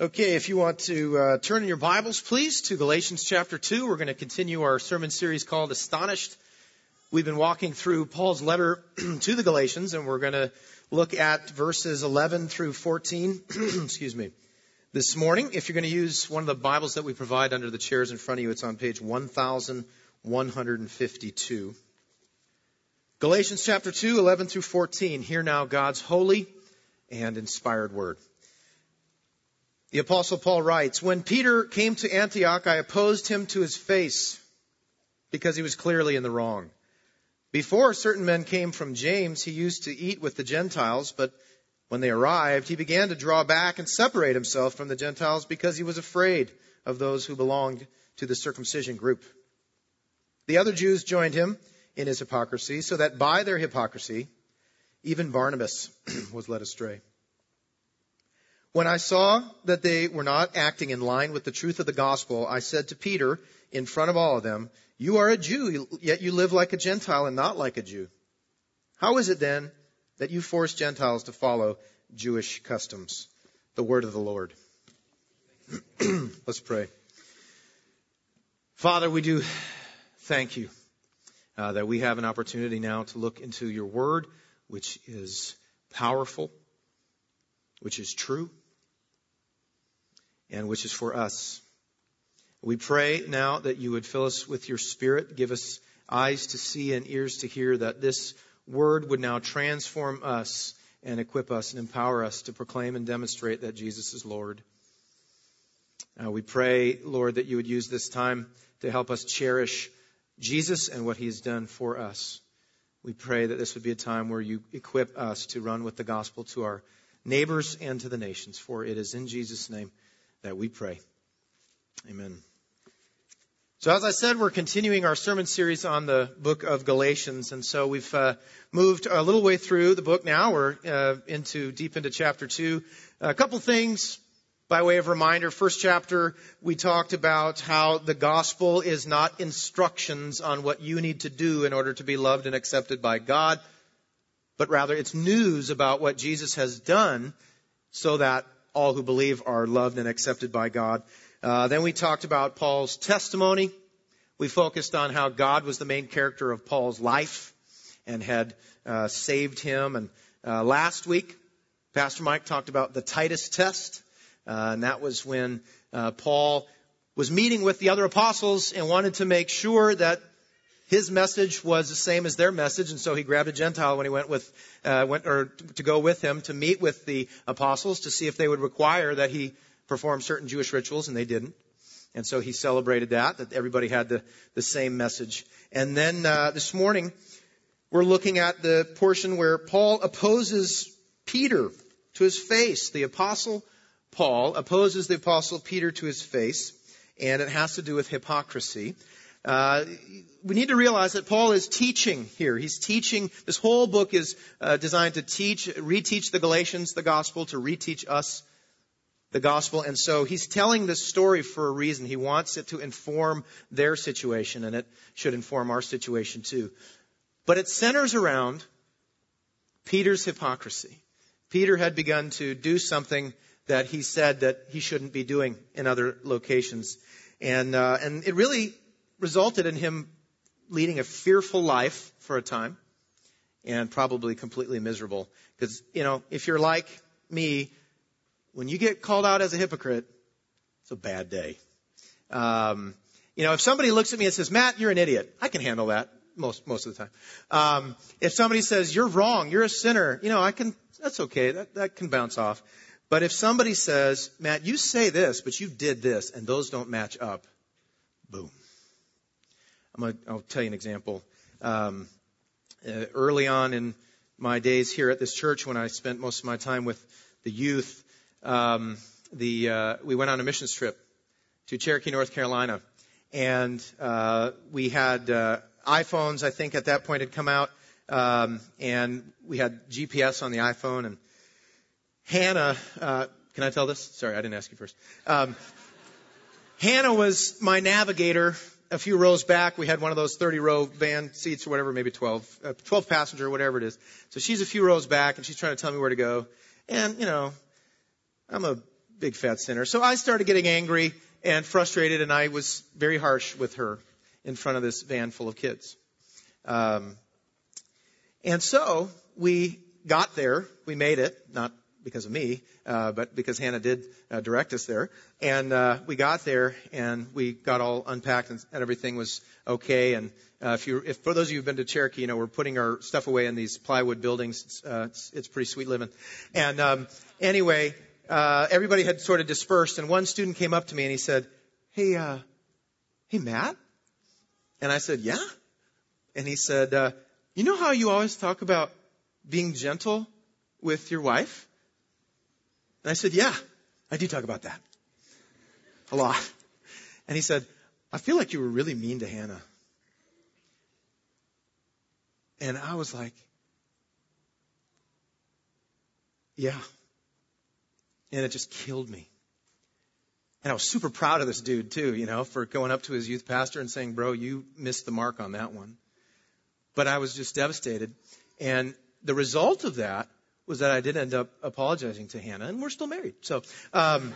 Okay, if you want to uh, turn in your Bibles, please, to Galatians chapter 2. We're going to continue our sermon series called Astonished. We've been walking through Paul's letter to the Galatians, and we're going to look at verses 11 through 14. Excuse me. This morning, if you're going to use one of the Bibles that we provide under the chairs in front of you, it's on page 1152. Galatians chapter 2, 11 through 14. Hear now God's holy and inspired word. The apostle Paul writes, When Peter came to Antioch, I opposed him to his face because he was clearly in the wrong. Before certain men came from James, he used to eat with the Gentiles, but when they arrived, he began to draw back and separate himself from the Gentiles because he was afraid of those who belonged to the circumcision group. The other Jews joined him in his hypocrisy, so that by their hypocrisy, even Barnabas was led astray. When I saw that they were not acting in line with the truth of the gospel, I said to Peter in front of all of them, You are a Jew, yet you live like a Gentile and not like a Jew. How is it then that you force Gentiles to follow Jewish customs? The word of the Lord. Let's pray. Father, we do thank you uh, that we have an opportunity now to look into your word, which is powerful, which is true, and which is for us. We pray now that you would fill us with your spirit, give us eyes to see and ears to hear, that this word would now transform us and equip us and empower us to proclaim and demonstrate that Jesus is Lord. Uh, we pray, Lord, that you would use this time to help us cherish Jesus and what he has done for us. We pray that this would be a time where you equip us to run with the gospel to our neighbors and to the nations. For it is in Jesus' name that we pray. Amen. So as I said, we're continuing our sermon series on the book of Galatians, and so we've uh, moved a little way through the book now. We're uh, into deep into chapter two. A couple things by way of reminder. First chapter, we talked about how the gospel is not instructions on what you need to do in order to be loved and accepted by God, but rather it's news about what Jesus has done so that all who believe are loved and accepted by God. Uh, then we talked about Paul's testimony. We focused on how God was the main character of Paul's life and had uh, saved him. And uh, last week, Pastor Mike talked about the Titus test, uh, and that was when uh, Paul was meeting with the other apostles and wanted to make sure that his message was the same as their message, and so he grabbed a Gentile when he went with, uh, went or to go with him to meet with the apostles to see if they would require that he perform certain Jewish rituals, and they didn't. And so he celebrated that, that everybody had the, the same message. And then uh, this morning, we're looking at the portion where Paul opposes Peter to his face. The apostle Paul opposes the apostle Peter to his face, and it has to do with hypocrisy. Uh, we need to realize that Paul is teaching here. He's teaching. This whole book is uh, designed to teach, reteach the Galatians the gospel, to reteach us the gospel. And so he's telling this story for a reason. He wants it to inform their situation, and it should inform our situation too. But it centers around Peter's hypocrisy. Peter had begun to do something that he said that he shouldn't be doing in other locations. And, uh, and it really resulted in him leading a fearful life for a time and probably completely miserable. Because, you know, if you're like me, when you get called out as a hypocrite, it's a bad day. Um, you know, if somebody looks at me and says, Matt, you're an idiot, I can handle that most, most of the time. Um, if somebody says, you're wrong, you're a sinner, you know, I can, that's okay, that, that can bounce off. But if somebody says, Matt, you say this, but you did this, and those don't match up, boom. I'm gonna, I'll tell you an example. Um, uh, early on in my days here at this church, when I spent most of my time with the youth, um, the uh, we went on a missions trip to Cherokee, North Carolina, and uh, we had uh, iPhones. I think at that point had come out, um, and we had GPS on the iPhone. And Hannah, uh, can I tell this? Sorry, I didn't ask you first. Um, Hannah was my navigator a few rows back, we had one of those 30 row van seats or whatever, maybe 12, uh, 12 passenger, whatever it is. So she's a few rows back and she's trying to tell me where to go. And, you know, I'm a big fat sinner. So I started getting angry and frustrated, and I was very harsh with her in front of this van full of kids. Um, and so we got there. We made it, not because of me, uh, but because Hannah did uh, direct us there. And uh, we got there, and we got all unpacked, and, and everything was okay. And uh, if you, if for those of you who've been to Cherokee, you know we're putting our stuff away in these plywood buildings. It's, uh, it's, it's pretty sweet living. And um, anyway, uh, everybody had sort of dispersed, and one student came up to me and he said, "Hey, uh, hey, Matt," and I said, "Yeah," and he said, uh, "You know how you always talk about being gentle with your wife?" And I said, Yeah, I do talk about that. A lot. And he said, I feel like you were really mean to Hannah. And I was like, Yeah. And it just killed me. And I was super proud of this dude too, you know, for going up to his youth pastor and saying, bro, you missed the mark on that one. But I was just devastated. And the result of that was that I did end up apologizing to Hannah, and we're still married. So, um,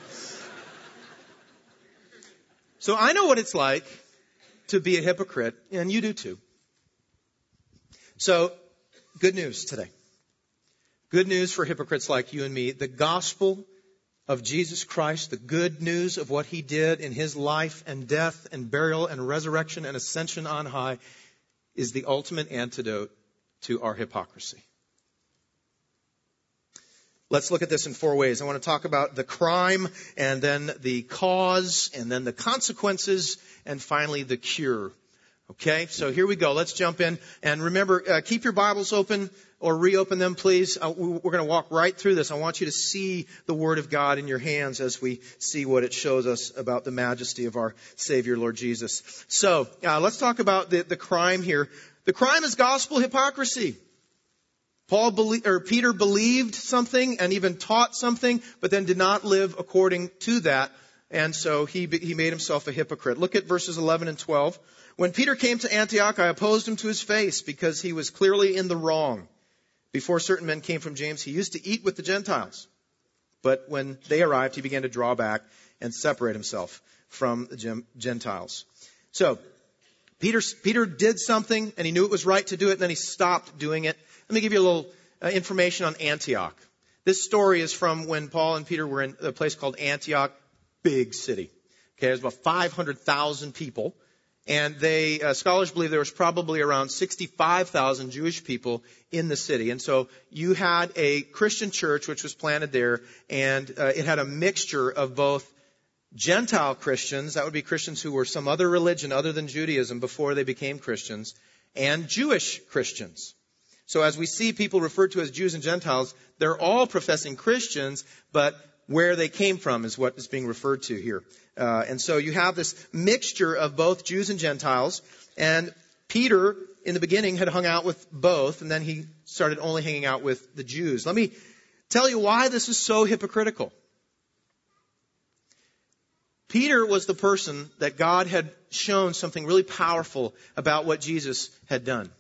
so I know what it's like to be a hypocrite, and you do too. So, good news today. Good news for hypocrites like you and me. The gospel of Jesus Christ, the good news of what he did in his life and death and burial and resurrection and ascension on high, is the ultimate antidote to our hypocrisy. Let's look at this in four ways. I want to talk about the crime and then the cause and then the consequences and finally the cure. Okay, so here we go. Let's jump in. And remember, uh, keep your Bibles open or reopen them, please. Uh, we're going to walk right through this. I want you to see the Word of God in your hands as we see what it shows us about the majesty of our Savior, Lord Jesus. So, uh, let's talk about the, the crime here. The crime is gospel hypocrisy. Paul believed, or Peter believed something and even taught something, but then did not live according to that. And so he, he made himself a hypocrite. Look at verses 11 and 12. When Peter came to Antioch, I opposed him to his face because he was clearly in the wrong. Before certain men came from James, he used to eat with the Gentiles. But when they arrived, he began to draw back and separate himself from the Gentiles. So, Peter, Peter did something and he knew it was right to do it and then he stopped doing it let me give you a little uh, information on Antioch. This story is from when Paul and Peter were in a place called Antioch, big city. Okay, there's about 500,000 people. And they, uh, scholars believe there was probably around 65,000 Jewish people in the city. And so you had a Christian church which was planted there, and uh, it had a mixture of both Gentile Christians, that would be Christians who were some other religion other than Judaism before they became Christians, and Jewish Christians. So as we see people referred to as Jews and Gentiles, they're all professing Christians, but where they came from is what is being referred to here. Uh, and so you have this mixture of both Jews and Gentiles, and Peter in the beginning had hung out with both, and then he started only hanging out with the Jews. Let me tell you why this is so hypocritical. Peter was the person that God had shown something really powerful about what Jesus had done.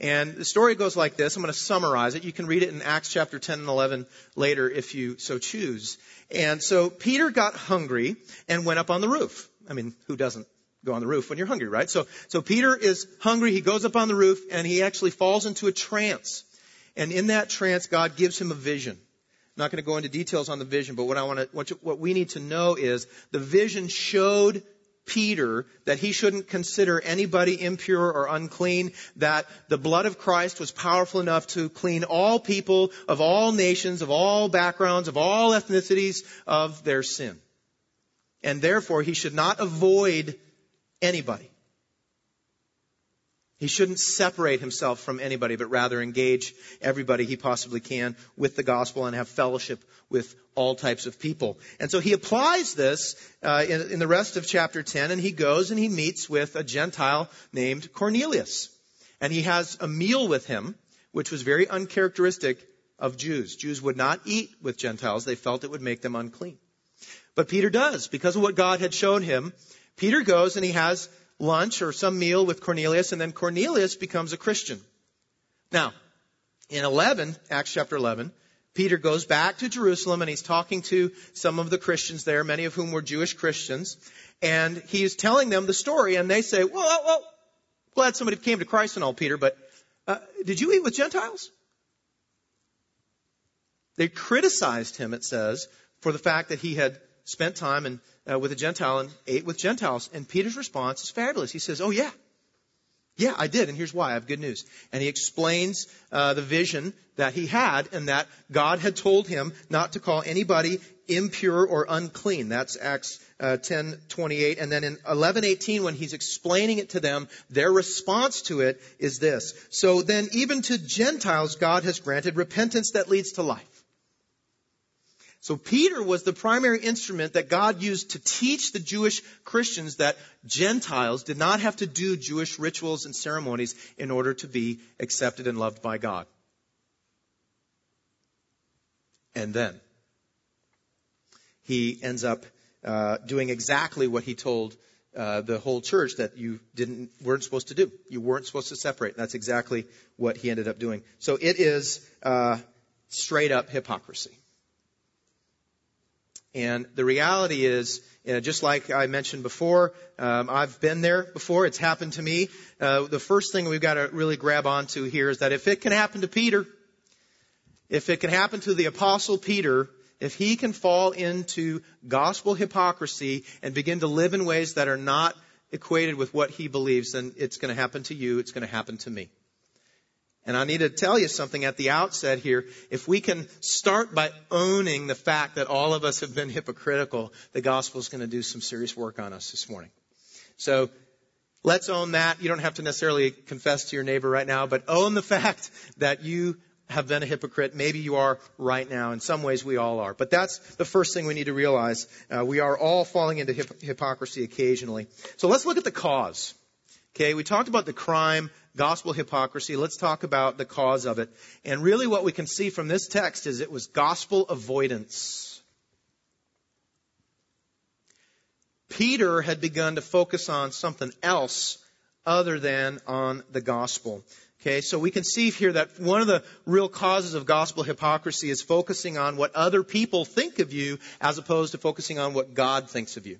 And the story goes like this. I'm going to summarize it. You can read it in Acts chapter 10 and 11 later if you so choose. And so Peter got hungry and went up on the roof. I mean, who doesn't go on the roof when you're hungry, right? So, so Peter is hungry. He goes up on the roof and he actually falls into a trance. And in that trance, God gives him a vision. I'm not going to go into details on the vision, but what I want to, what, you, what we need to know is the vision showed Peter that he shouldn't consider anybody impure or unclean, that the blood of Christ was powerful enough to clean all people of all nations, of all backgrounds, of all ethnicities of their sin. And therefore he should not avoid anybody. He shouldn't separate himself from anybody, but rather engage everybody he possibly can with the gospel and have fellowship with all types of people. And so he applies this uh, in, in the rest of chapter 10, and he goes and he meets with a Gentile named Cornelius. And he has a meal with him, which was very uncharacteristic of Jews. Jews would not eat with Gentiles. They felt it would make them unclean. But Peter does, because of what God had shown him. Peter goes and he has lunch or some meal with Cornelius, and then Cornelius becomes a Christian. Now, in 11, Acts chapter 11, Peter goes back to Jerusalem and he's talking to some of the Christians there, many of whom were Jewish Christians, and he's telling them the story and they say, well, well, well glad somebody came to Christ and all, Peter, but uh, did you eat with Gentiles? They criticized him, it says, for the fact that he had spent time and, uh, with a Gentile and ate with Gentiles. And Peter's response is fabulous. He says, Oh, yeah. Yeah, I did, and here's why. I have good news. And he explains uh, the vision that he had, and that God had told him not to call anybody impure or unclean. That's Acts uh, 10:28. And then in 11:18, when he's explaining it to them, their response to it is this: So then, even to Gentiles, God has granted repentance that leads to life. So Peter was the primary instrument that God used to teach the Jewish Christians that Gentiles did not have to do Jewish rituals and ceremonies in order to be accepted and loved by God. And then he ends up uh, doing exactly what he told uh, the whole church that you didn't weren't supposed to do. You weren't supposed to separate. That's exactly what he ended up doing. So it is uh, straight up hypocrisy. And the reality is, uh, just like I mentioned before, um, I've been there before. It's happened to me. Uh, the first thing we've got to really grab onto here is that if it can happen to Peter, if it can happen to the apostle Peter, if he can fall into gospel hypocrisy and begin to live in ways that are not equated with what he believes, then it's going to happen to you. It's going to happen to me. And I need to tell you something at the outset here. If we can start by owning the fact that all of us have been hypocritical, the gospel is going to do some serious work on us this morning. So let's own that. You don't have to necessarily confess to your neighbor right now, but own the fact that you have been a hypocrite. Maybe you are right now. In some ways, we all are. But that's the first thing we need to realize. Uh, we are all falling into hip- hypocrisy occasionally. So let's look at the cause. Okay, we talked about the crime gospel hypocrisy. Let's talk about the cause of it. And really what we can see from this text is it was gospel avoidance. Peter had begun to focus on something else other than on the gospel. Okay, so we can see here that one of the real causes of gospel hypocrisy is focusing on what other people think of you as opposed to focusing on what God thinks of you.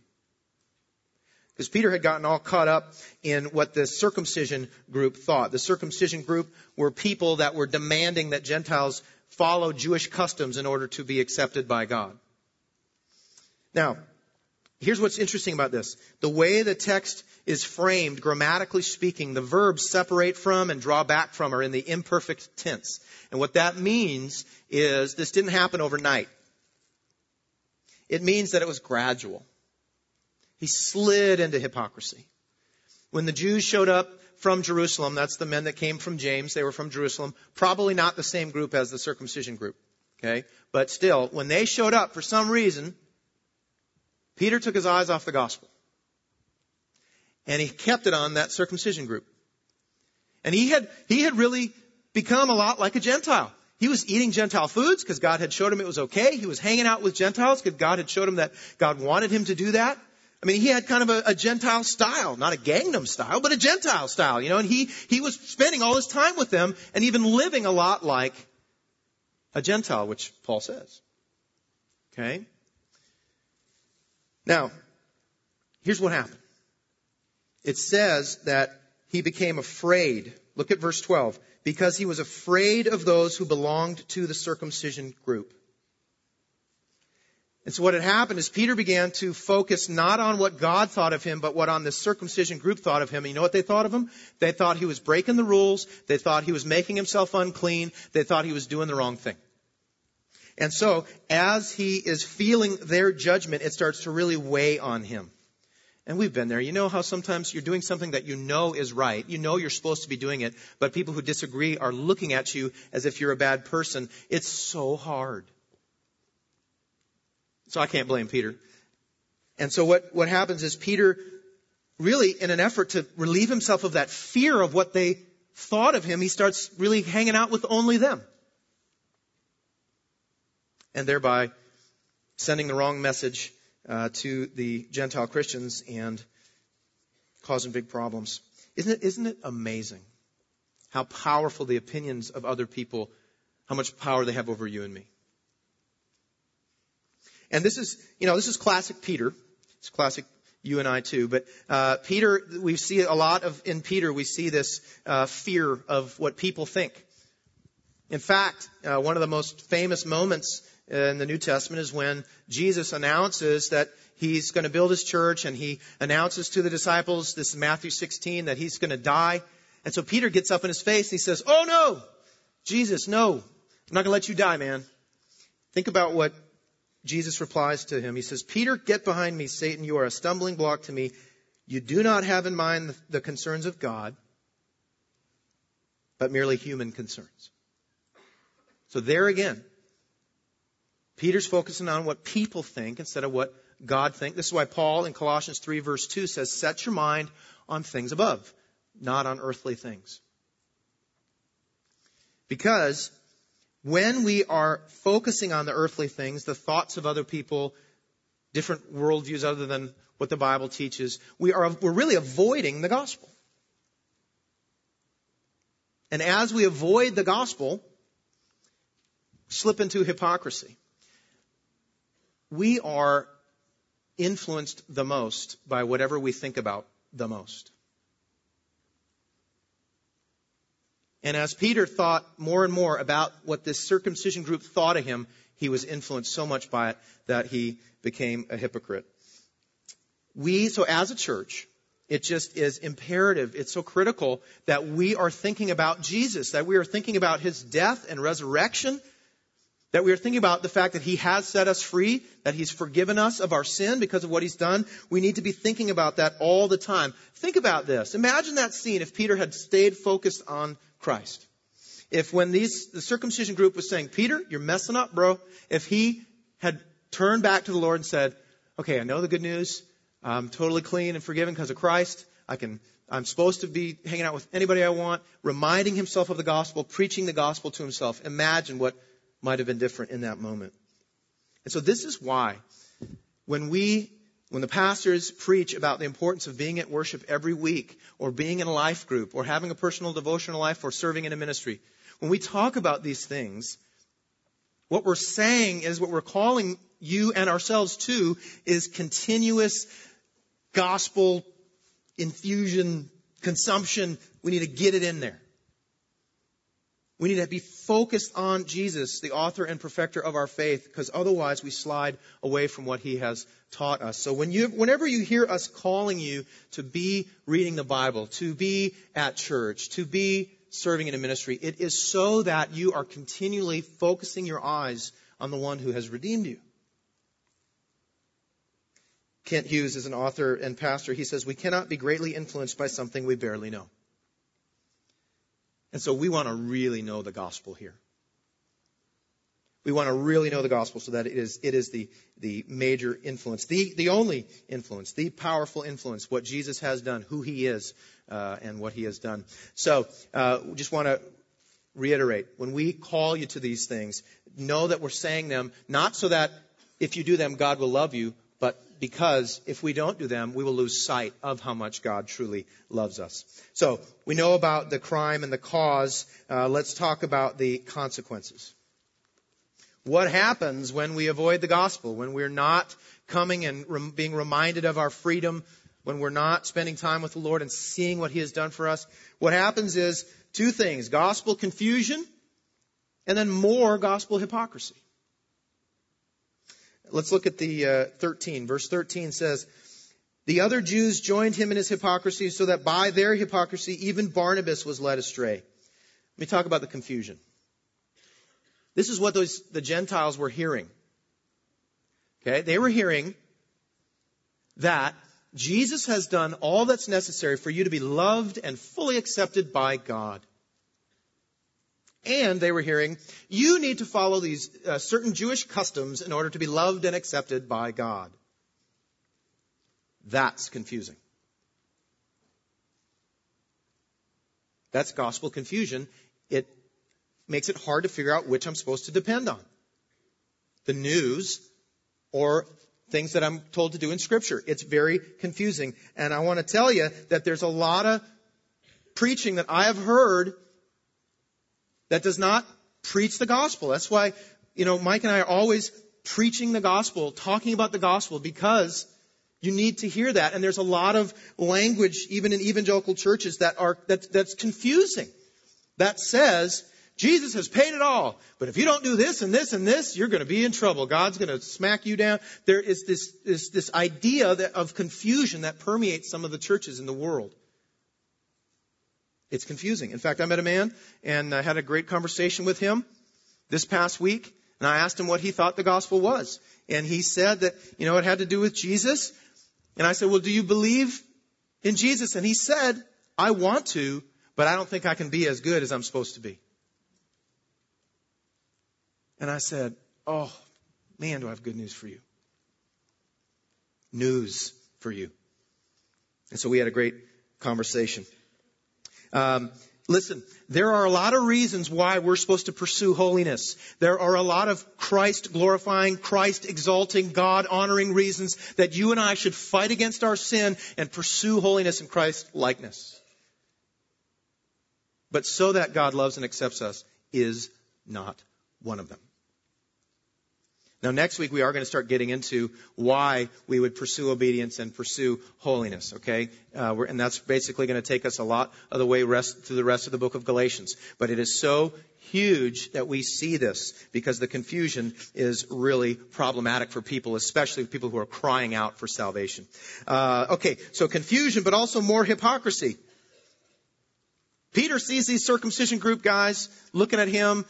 Because Peter had gotten all caught up in what the circumcision group thought. The circumcision group were people that were demanding that Gentiles follow Jewish customs in order to be accepted by God. Now, here's what's interesting about this. The way the text is framed, grammatically speaking, the verbs separate from and draw back from are in the imperfect tense. And what that means is this didn't happen overnight. It means that it was gradual. He slid into hypocrisy. When the Jews showed up from Jerusalem, that's the men that came from James, they were from Jerusalem, probably not the same group as the circumcision group. Okay? But still, when they showed up for some reason, Peter took his eyes off the gospel. And he kept it on that circumcision group. And he had, he had really become a lot like a Gentile. He was eating Gentile foods because God had showed him it was okay. He was hanging out with Gentiles because God had showed him that God wanted him to do that. I mean, he had kind of a, a, Gentile style, not a Gangnam style, but a Gentile style, you know, and he, he was spending all his time with them and even living a lot like a Gentile, which Paul says. Okay? Now, here's what happened. It says that he became afraid. Look at verse 12. Because he was afraid of those who belonged to the circumcision group. And so what had happened is Peter began to focus not on what God thought of him, but what on this circumcision group thought of him. And you know what they thought of him? They thought he was breaking the rules. They thought he was making himself unclean. They thought he was doing the wrong thing. And so, as he is feeling their judgment, it starts to really weigh on him. And we've been there. You know how sometimes you're doing something that you know is right. You know you're supposed to be doing it, but people who disagree are looking at you as if you're a bad person. It's so hard. So I can't blame Peter. And so what, what happens is Peter really, in an effort to relieve himself of that fear of what they thought of him, he starts really hanging out with only them. And thereby sending the wrong message uh, to the Gentile Christians and causing big problems. Isn't it, isn't it amazing how powerful the opinions of other people, how much power they have over you and me? And this is, you know, this is classic Peter. It's classic you and I too. But uh, Peter, we see a lot of in Peter. We see this uh, fear of what people think. In fact, uh, one of the most famous moments in the New Testament is when Jesus announces that he's going to build his church, and he announces to the disciples, this is Matthew 16, that he's going to die. And so Peter gets up in his face and he says, "Oh no, Jesus, no, I'm not going to let you die, man." Think about what Jesus replies to him. He says, Peter, get behind me, Satan. You are a stumbling block to me. You do not have in mind the concerns of God, but merely human concerns. So there again, Peter's focusing on what people think instead of what God thinks. This is why Paul in Colossians 3 verse 2 says, set your mind on things above, not on earthly things. Because when we are focusing on the earthly things, the thoughts of other people, different worldviews other than what the Bible teaches, we are, we're really avoiding the gospel. And as we avoid the gospel, slip into hypocrisy. We are influenced the most by whatever we think about the most. And as Peter thought more and more about what this circumcision group thought of him, he was influenced so much by it that he became a hypocrite. We, so as a church, it just is imperative, it's so critical that we are thinking about Jesus, that we are thinking about his death and resurrection, that we are thinking about the fact that he has set us free, that he's forgiven us of our sin because of what he's done. We need to be thinking about that all the time. Think about this. Imagine that scene if Peter had stayed focused on Christ. If when these, the circumcision group was saying, Peter, you're messing up, bro. If he had turned back to the Lord and said, okay, I know the good news. I'm totally clean and forgiven because of Christ. I can, I'm supposed to be hanging out with anybody I want, reminding himself of the gospel, preaching the gospel to himself. Imagine what might have been different in that moment. And so this is why when we when the pastors preach about the importance of being at worship every week, or being in a life group, or having a personal devotional life, or serving in a ministry, when we talk about these things, what we're saying is what we're calling you and ourselves to is continuous gospel infusion, consumption. We need to get it in there. We need to be focused on Jesus, the author and perfecter of our faith, because otherwise we slide away from what he has taught us. So when you, whenever you hear us calling you to be reading the Bible, to be at church, to be serving in a ministry, it is so that you are continually focusing your eyes on the one who has redeemed you. Kent Hughes is an author and pastor. He says, we cannot be greatly influenced by something we barely know. And so we want to really know the gospel here. We want to really know the gospel so that it is, it is the, the major influence, the, the only influence, the powerful influence, what Jesus has done, who he is, uh, and what he has done. So, uh, we just want to reiterate, when we call you to these things, know that we're saying them not so that if you do them, God will love you, because if we don't do them, we will lose sight of how much God truly loves us. So we know about the crime and the cause. Uh, let's talk about the consequences. What happens when we avoid the gospel, when we're not coming and rem- being reminded of our freedom, when we're not spending time with the Lord and seeing what He has done for us? What happens is two things gospel confusion and then more gospel hypocrisy. Let's look at the uh, 13. Verse 13 says, The other Jews joined him in his hypocrisy so that by their hypocrisy even Barnabas was led astray. Let me talk about the confusion. This is what those, the Gentiles were hearing. Okay? They were hearing that Jesus has done all that's necessary for you to be loved and fully accepted by God. And they were hearing, you need to follow these uh, certain Jewish customs in order to be loved and accepted by God. That's confusing. That's gospel confusion. It makes it hard to figure out which I'm supposed to depend on. The news or things that I'm told to do in scripture. It's very confusing. And I want to tell you that there's a lot of preaching that I have heard that does not preach the gospel. That's why, you know, Mike and I are always preaching the gospel, talking about the gospel because you need to hear that. And there's a lot of language, even in evangelical churches, that are, that, that's confusing. That says, Jesus has paid it all. But if you don't do this and this and this, you're going to be in trouble. God's going to smack you down. There is this, this, this idea that, of confusion that permeates some of the churches in the world. It's confusing. In fact, I met a man and I had a great conversation with him this past week. And I asked him what he thought the gospel was. And he said that, you know, it had to do with Jesus. And I said, well, do you believe in Jesus? And he said, I want to, but I don't think I can be as good as I'm supposed to be. And I said, oh, man, do I have good news for you. News for you. And so we had a great conversation. Um, Listen, there are a lot of reasons why we're supposed to pursue holiness. There are a lot of Christ glorifying, Christ exalting, God honoring reasons that you and I should fight against our sin and pursue holiness and Christ likeness. But so that God loves and accepts us is not one of them. Now, next week we are going to start getting into why we would pursue obedience and pursue holiness. Okay, uh, and that's basically going to take us a lot of the way rest, through the rest of the book of Galatians. But it is so huge that we see this because the confusion is really problematic for people, especially people who are crying out for salvation. Uh, okay, so confusion, but also more hypocrisy. Peter sees these circumcision group guys looking at him,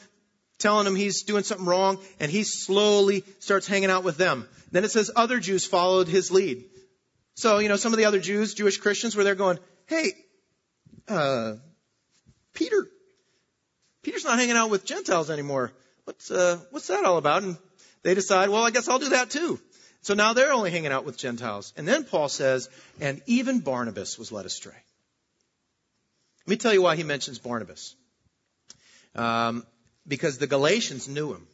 telling him he's doing something wrong, and he slowly starts hanging out with them. Then it says other Jews followed his lead. So, you know, some of the other Jews, Jewish Christians, were there going, hey, uh, Peter, Peter's not hanging out with Gentiles anymore. What's, uh, what's that all about? And they decide, well, I guess I'll do that too. So now they're only hanging out with Gentiles. And then Paul says, and even Barnabas was led astray. Let me tell you why he mentions Barnabas. Um, because the Galatians knew him.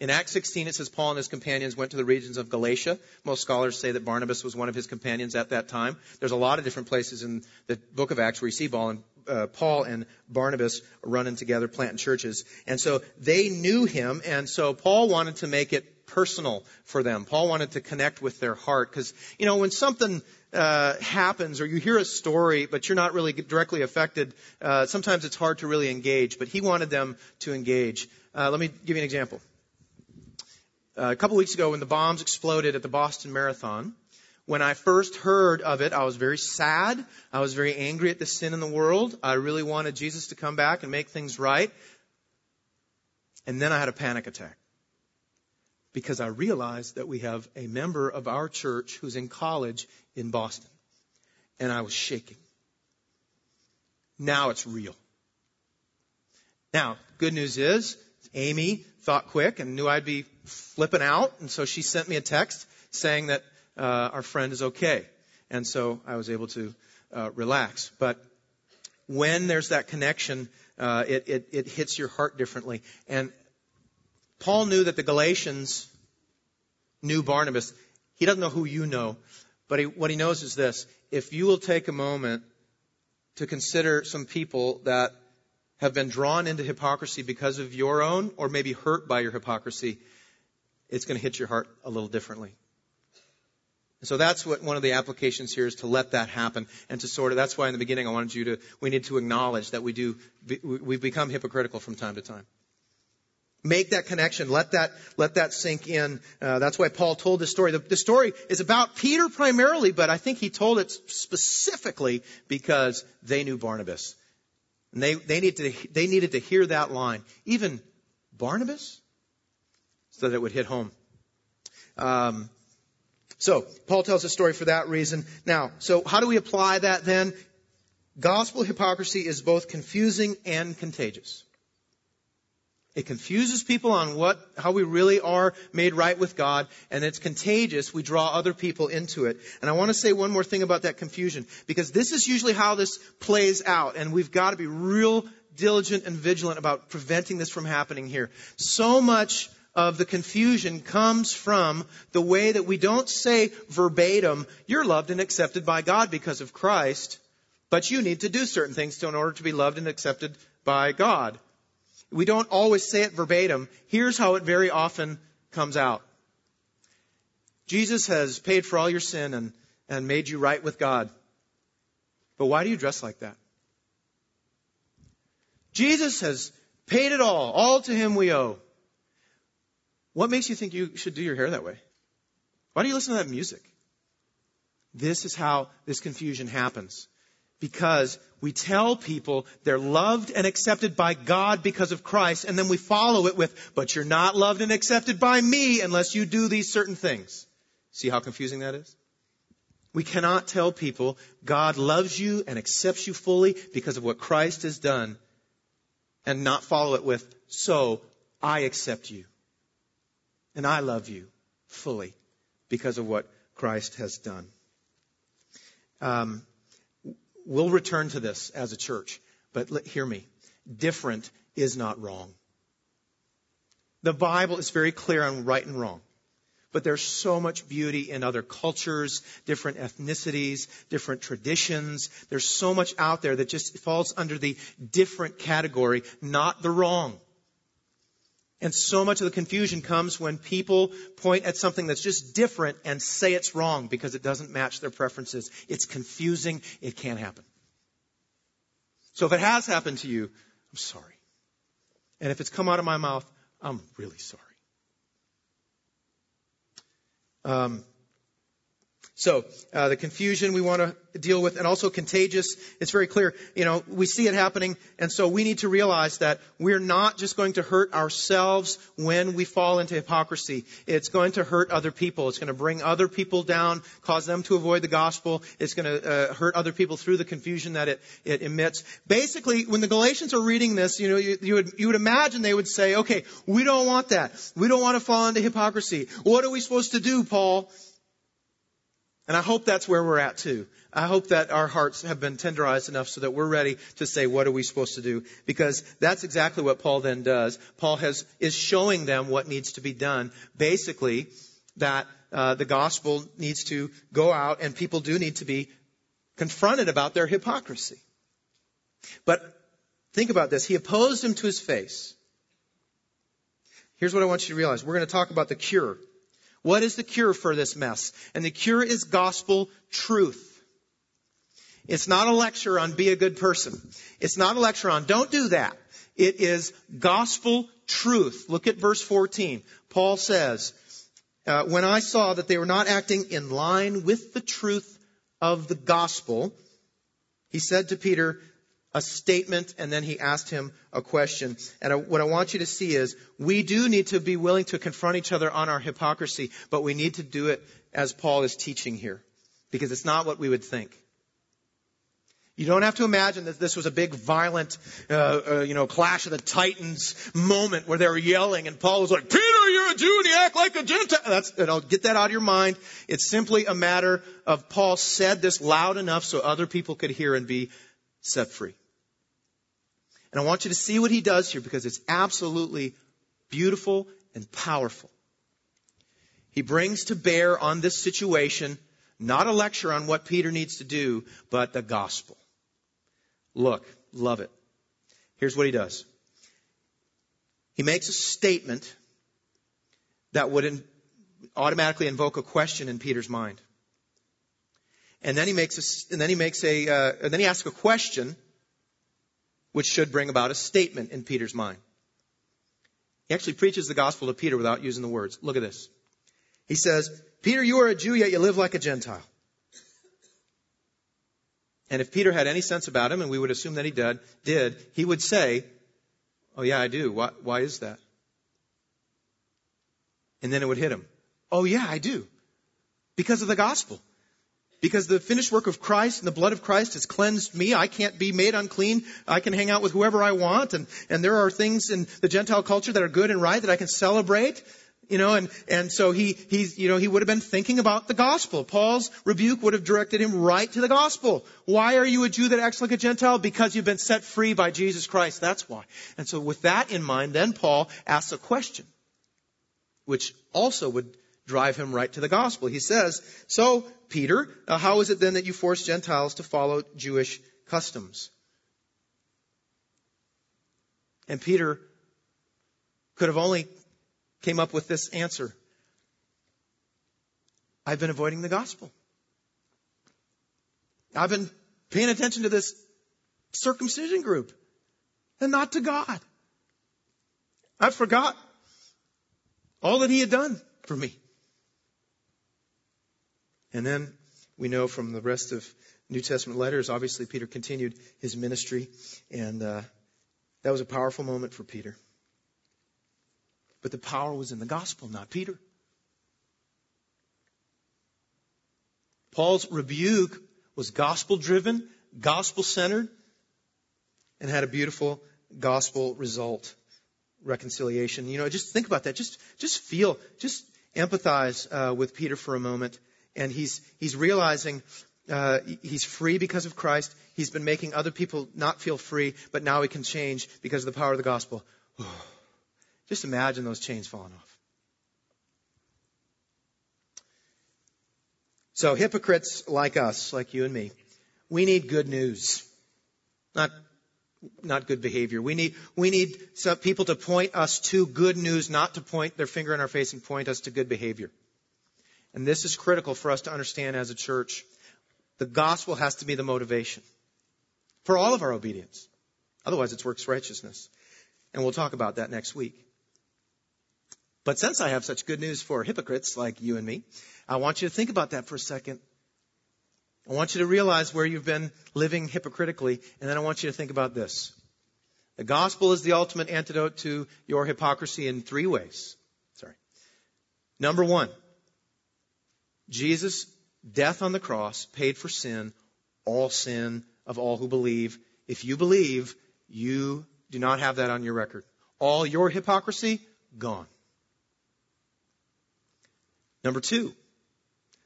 In Acts 16, it says Paul and his companions went to the regions of Galatia. Most scholars say that Barnabas was one of his companions at that time. There's a lot of different places in the book of Acts where you see Paul and, uh, Paul and Barnabas running together, planting churches. And so they knew him, and so Paul wanted to make it personal for them. Paul wanted to connect with their heart because, you know, when something uh, happens or you hear a story but you're not really directly affected, uh, sometimes it's hard to really engage. But he wanted them to engage. Uh, let me give you an example. Uh, a couple weeks ago, when the bombs exploded at the Boston Marathon, when I first heard of it, I was very sad. I was very angry at the sin in the world. I really wanted Jesus to come back and make things right. And then I had a panic attack because I realized that we have a member of our church who's in college in Boston. And I was shaking. Now it's real. Now, good news is, Amy thought quick and knew I'd be flipping out, and so she sent me a text saying that uh, our friend is okay. And so I was able to uh, relax. But when there's that connection, uh, it, it, it hits your heart differently. And Paul knew that the Galatians knew Barnabas. He doesn't know who you know, but he, what he knows is this. If you will take a moment to consider some people that have been drawn into hypocrisy because of your own or maybe hurt by your hypocrisy, it's going to hit your heart a little differently. So that's what one of the applications here is to let that happen and to sort of, that's why in the beginning I wanted you to, we need to acknowledge that we do, we've become hypocritical from time to time. Make that connection. Let that, let that sink in. Uh, that's why Paul told this story. The, the story is about Peter primarily, but I think he told it specifically because they knew Barnabas. And they, they, need to, they needed to hear that line. Even Barnabas? So that it would hit home. Um, so, Paul tells the story for that reason. Now, so how do we apply that then? Gospel hypocrisy is both confusing and contagious. It confuses people on what, how we really are made right with God, and it's contagious. We draw other people into it. And I want to say one more thing about that confusion, because this is usually how this plays out, and we've got to be real diligent and vigilant about preventing this from happening here. So much of the confusion comes from the way that we don't say verbatim, you're loved and accepted by God because of Christ, but you need to do certain things in order to be loved and accepted by God we don't always say it verbatim. Here's how it very often comes out. Jesus has paid for all your sin and, and made you right with God. But why do you dress like that? Jesus has paid it all. All to him we owe. What makes you think you should do your hair that way? Why do you listen to that music? This is how this confusion happens. Because we tell people they're loved and accepted by God because of Christ, and then we follow it with, but you're not loved and accepted by me unless you do these certain things. See how confusing that is? We cannot tell people God loves you and accepts you fully because of what Christ has done and not follow it with, so I accept you and I love you fully because of what Christ has done. Um, we'll return to this as a church, but let, hear me. Different is not wrong. The Bible is very clear on right and wrong. But there's so much beauty in other cultures, different ethnicities, different traditions. There's so much out there that just falls under the different category, not the wrong. And so much of the confusion comes when people point at something that's just different and say it's wrong because it doesn't match their preferences. It's confusing. It can't happen. So if it has happened to you, I'm sorry. And if it's come out of my mouth, I'm really sorry. Um, so uh, the confusion we want to deal with, and also contagious. It's very clear. You know, we see it happening, and so we need to realize that we're not just going to hurt ourselves when we fall into hypocrisy. It's going to hurt other people. It's going to bring other people down, cause them to avoid the gospel. It's going to uh, hurt other people through the confusion that it, it emits. Basically, when the Galatians are reading this, you know, you, you would you would imagine they would say, "Okay, we don't want that. We don't want to fall into hypocrisy. What are we supposed to do, Paul?" And I hope that's where we're at too. I hope that our hearts have been tenderized enough so that we're ready to say, what are we supposed to do? Because that's exactly what Paul then does. Paul has, is showing them what needs to be done. Basically, that uh, the gospel needs to go out and people do need to be confronted about their hypocrisy. But think about this. He opposed him to his face. Here's what I want you to realize. We're going to talk about the cure what is the cure for this mess? And the cure is gospel truth. It's not a lecture on be a good person. It's not a lecture on don't do that. It is gospel truth. Look at verse 14. Paul says, uh, when I saw that they were not acting in line with the truth of the gospel, he said to Peter, a statement and then he asked him a question. And what I want you to see is we do need to be willing to confront each other on our hypocrisy, but we need to do it as Paul is teaching here because it's not what we would think. You don't have to imagine that this was a big violent, uh, uh, you know, clash of the titans moment where they were yelling and Paul was like, Peter, you're a Jew and you act like a Gentile. That's, you know, get that out of your mind. It's simply a matter of Paul said this loud enough so other people could hear and be set free. And I want you to see what he does here because it's absolutely beautiful and powerful. He brings to bear on this situation not a lecture on what Peter needs to do, but the gospel. Look, love it. Here's what he does. He makes a statement that would in, automatically invoke a question in Peter's mind. And then he makes a, and then he makes a, uh, and then he asks a question which should bring about a statement in Peter's mind. He actually preaches the gospel to Peter without using the words. Look at this. He says, Peter, you are a Jew, yet you live like a Gentile. And if Peter had any sense about him, and we would assume that he did, did he would say, Oh yeah, I do. Why, why is that? And then it would hit him. Oh yeah, I do. Because of the gospel. Because the finished work of Christ and the blood of Christ has cleansed me. I can't be made unclean. I can hang out with whoever I want. And, and there are things in the Gentile culture that are good and right that I can celebrate. You know, and, and so he, he's, you know, he would have been thinking about the gospel. Paul's rebuke would have directed him right to the gospel. Why are you a Jew that acts like a Gentile? Because you've been set free by Jesus Christ. That's why. And so with that in mind, then Paul asks a question, which also would drive him right to the gospel. He says, So, Peter, uh, how is it then that you force Gentiles to follow Jewish customs? And Peter could have only came up with this answer. I've been avoiding the gospel. I've been paying attention to this circumcision group and not to God. I forgot all that he had done for me. And then we know from the rest of New Testament letters, obviously Peter continued his ministry, and uh, that was a powerful moment for Peter. But the power was in the gospel, not Peter. Paul's rebuke was gospel driven, gospel centered, and had a beautiful gospel result reconciliation. You know, just think about that. Just, just feel, just empathize uh, with Peter for a moment. And he's, he's realizing uh, he's free because of Christ. He's been making other people not feel free, but now he can change because of the power of the gospel. just imagine those chains falling off. So hypocrites like us, like you and me, we need good news. Not not good behavior. We need, we need people to point us to good news, not to point their finger in our face and point us to good behavior. And this is critical for us to understand as a church. The gospel has to be the motivation for all of our obedience. Otherwise, it's works righteousness. And we'll talk about that next week. But since I have such good news for hypocrites like you and me, I want you to think about that for a second I want you to realize where you've been living hypocritically, and then I want you to think about this. The gospel is the ultimate antidote to your hypocrisy in three ways. Sorry. Number one, Jesus' death on the cross paid for sin, all sin of all who believe. If you believe, you do not have that on your record. All your hypocrisy, gone. Number two,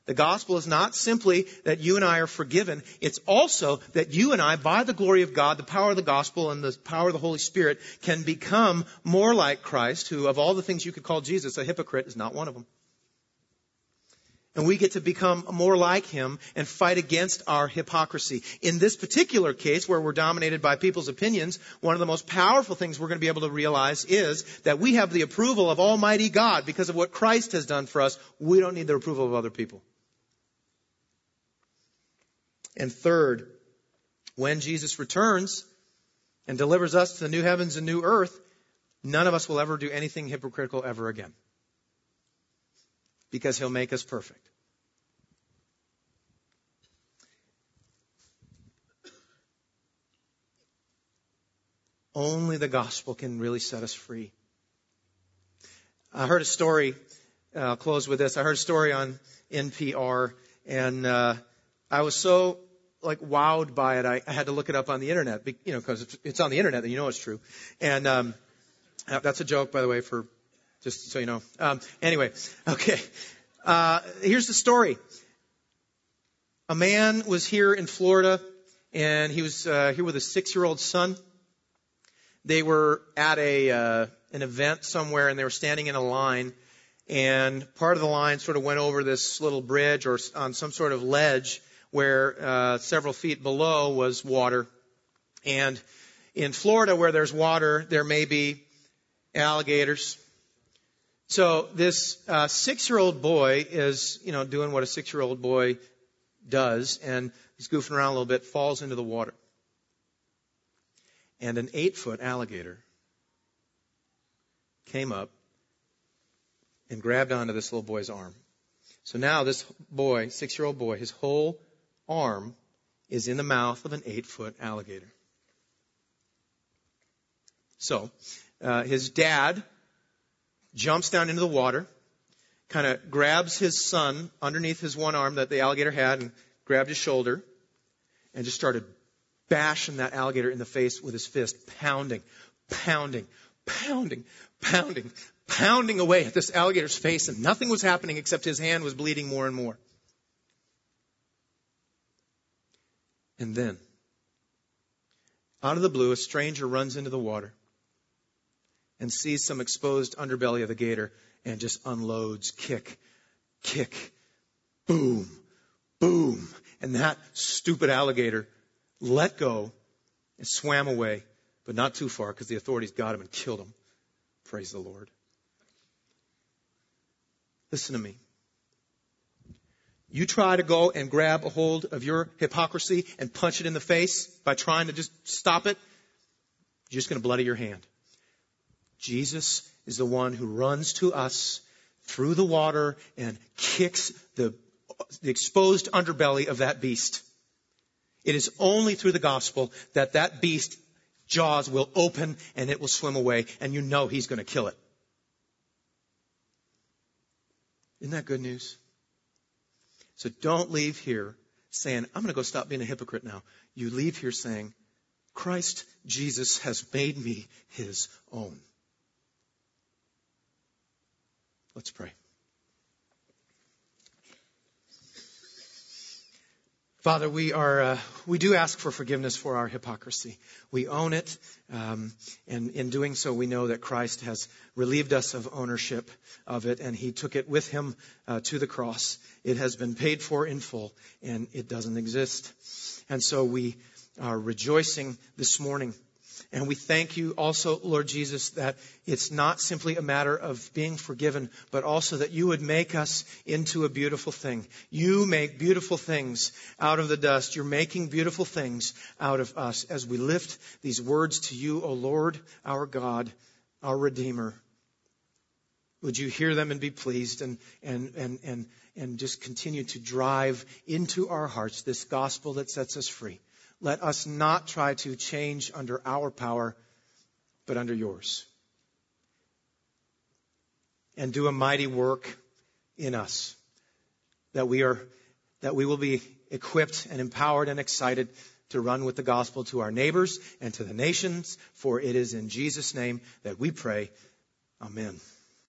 the gospel is not simply that you and I are forgiven. It's also that you and I, by the glory of God, the power of the gospel and the power of the Holy Spirit, can become more like Christ, who of all the things you could call Jesus, a hypocrite is not one of them. And we get to become more like him and fight against our hypocrisy. In this particular case, where we're dominated by people's opinions, one of the most powerful things we're going to be able to realize is that we have the approval of Almighty God because of what Christ has done for us. We don't need the approval of other people. And third, when Jesus returns and delivers us to the new heavens and new earth, none of us will ever do anything hypocritical ever again. Because he'll make us perfect. Only the gospel can really set us free. I heard a story, I'll close with this. I heard a story on NPR, and uh, I was so like wowed by it. I, I had to look it up on the internet, you know, because it's, it's on the internet, and you know it's true. And um, that's a joke, by the way, for just so you know. Um, anyway, okay. Uh, here's the story. A man was here in Florida, and he was uh, here with a six-year-old son. They were at a uh, an event somewhere, and they were standing in a line. And part of the line sort of went over this little bridge or on some sort of ledge, where uh, several feet below was water. And in Florida, where there's water, there may be alligators. So this uh, six-year-old boy is, you know, doing what a six-year-old boy does, and he's goofing around a little bit, falls into the water. And an eight-foot alligator came up and grabbed onto this little boy's arm. So now this boy, six-year-old boy, his whole arm is in the mouth of an eight foot alligator. So, uh, his dad jumps down into the water, kind of grabs his son underneath his one arm that the alligator had and grabbed his shoulder and just started bashing that alligator in the face with his fist, pounding, pounding, pounding, pounding, pounding away at this alligator's face and nothing was happening except his hand was bleeding more and more. And then, out of the blue, a stranger runs into the water and sees some exposed underbelly of the gator and just unloads kick, kick, boom, boom. And that stupid alligator let go and swam away, but not too far because the authorities got him and killed him. Praise the Lord. Listen to me. You try to go and grab a hold of your hypocrisy and punch it in the face by trying to just stop it, you're just going to bloody your hand. Jesus is the one who runs to us through the water and kicks the, the exposed underbelly of that beast. It is only through the gospel that that beast jaws will open and it will swim away and you know he's going to kill it. Isn't that good news? So don't leave here saying, I'm going to go stop being a hypocrite now. You leave here saying, Christ Jesus has made me his own. Let's pray. Father, we are uh, we do ask for forgiveness for our hypocrisy. We own it, um, and in doing so, we know that Christ has relieved us of ownership of it, and He took it with Him uh, to the cross. It has been paid for in full, and it doesn't exist. And so we are rejoicing this morning and we thank you also, Lord Jesus, that it's not simply a matter of being forgiven, but also that you would make us into a beautiful thing. You make beautiful things out of the dust. You're making beautiful things out of us as we lift these words to you, O Lord, our God, our Redeemer. Would you hear them and be pleased and, and, and, and, and just continue to drive into our hearts this gospel that sets us free? Let us not try to change under our power, but under yours. And do a mighty work in us that we are, that we will be equipped and empowered and excited to run with the gospel to our neighbors and to the nations, for it is in Jesus' name that we pray. Amen.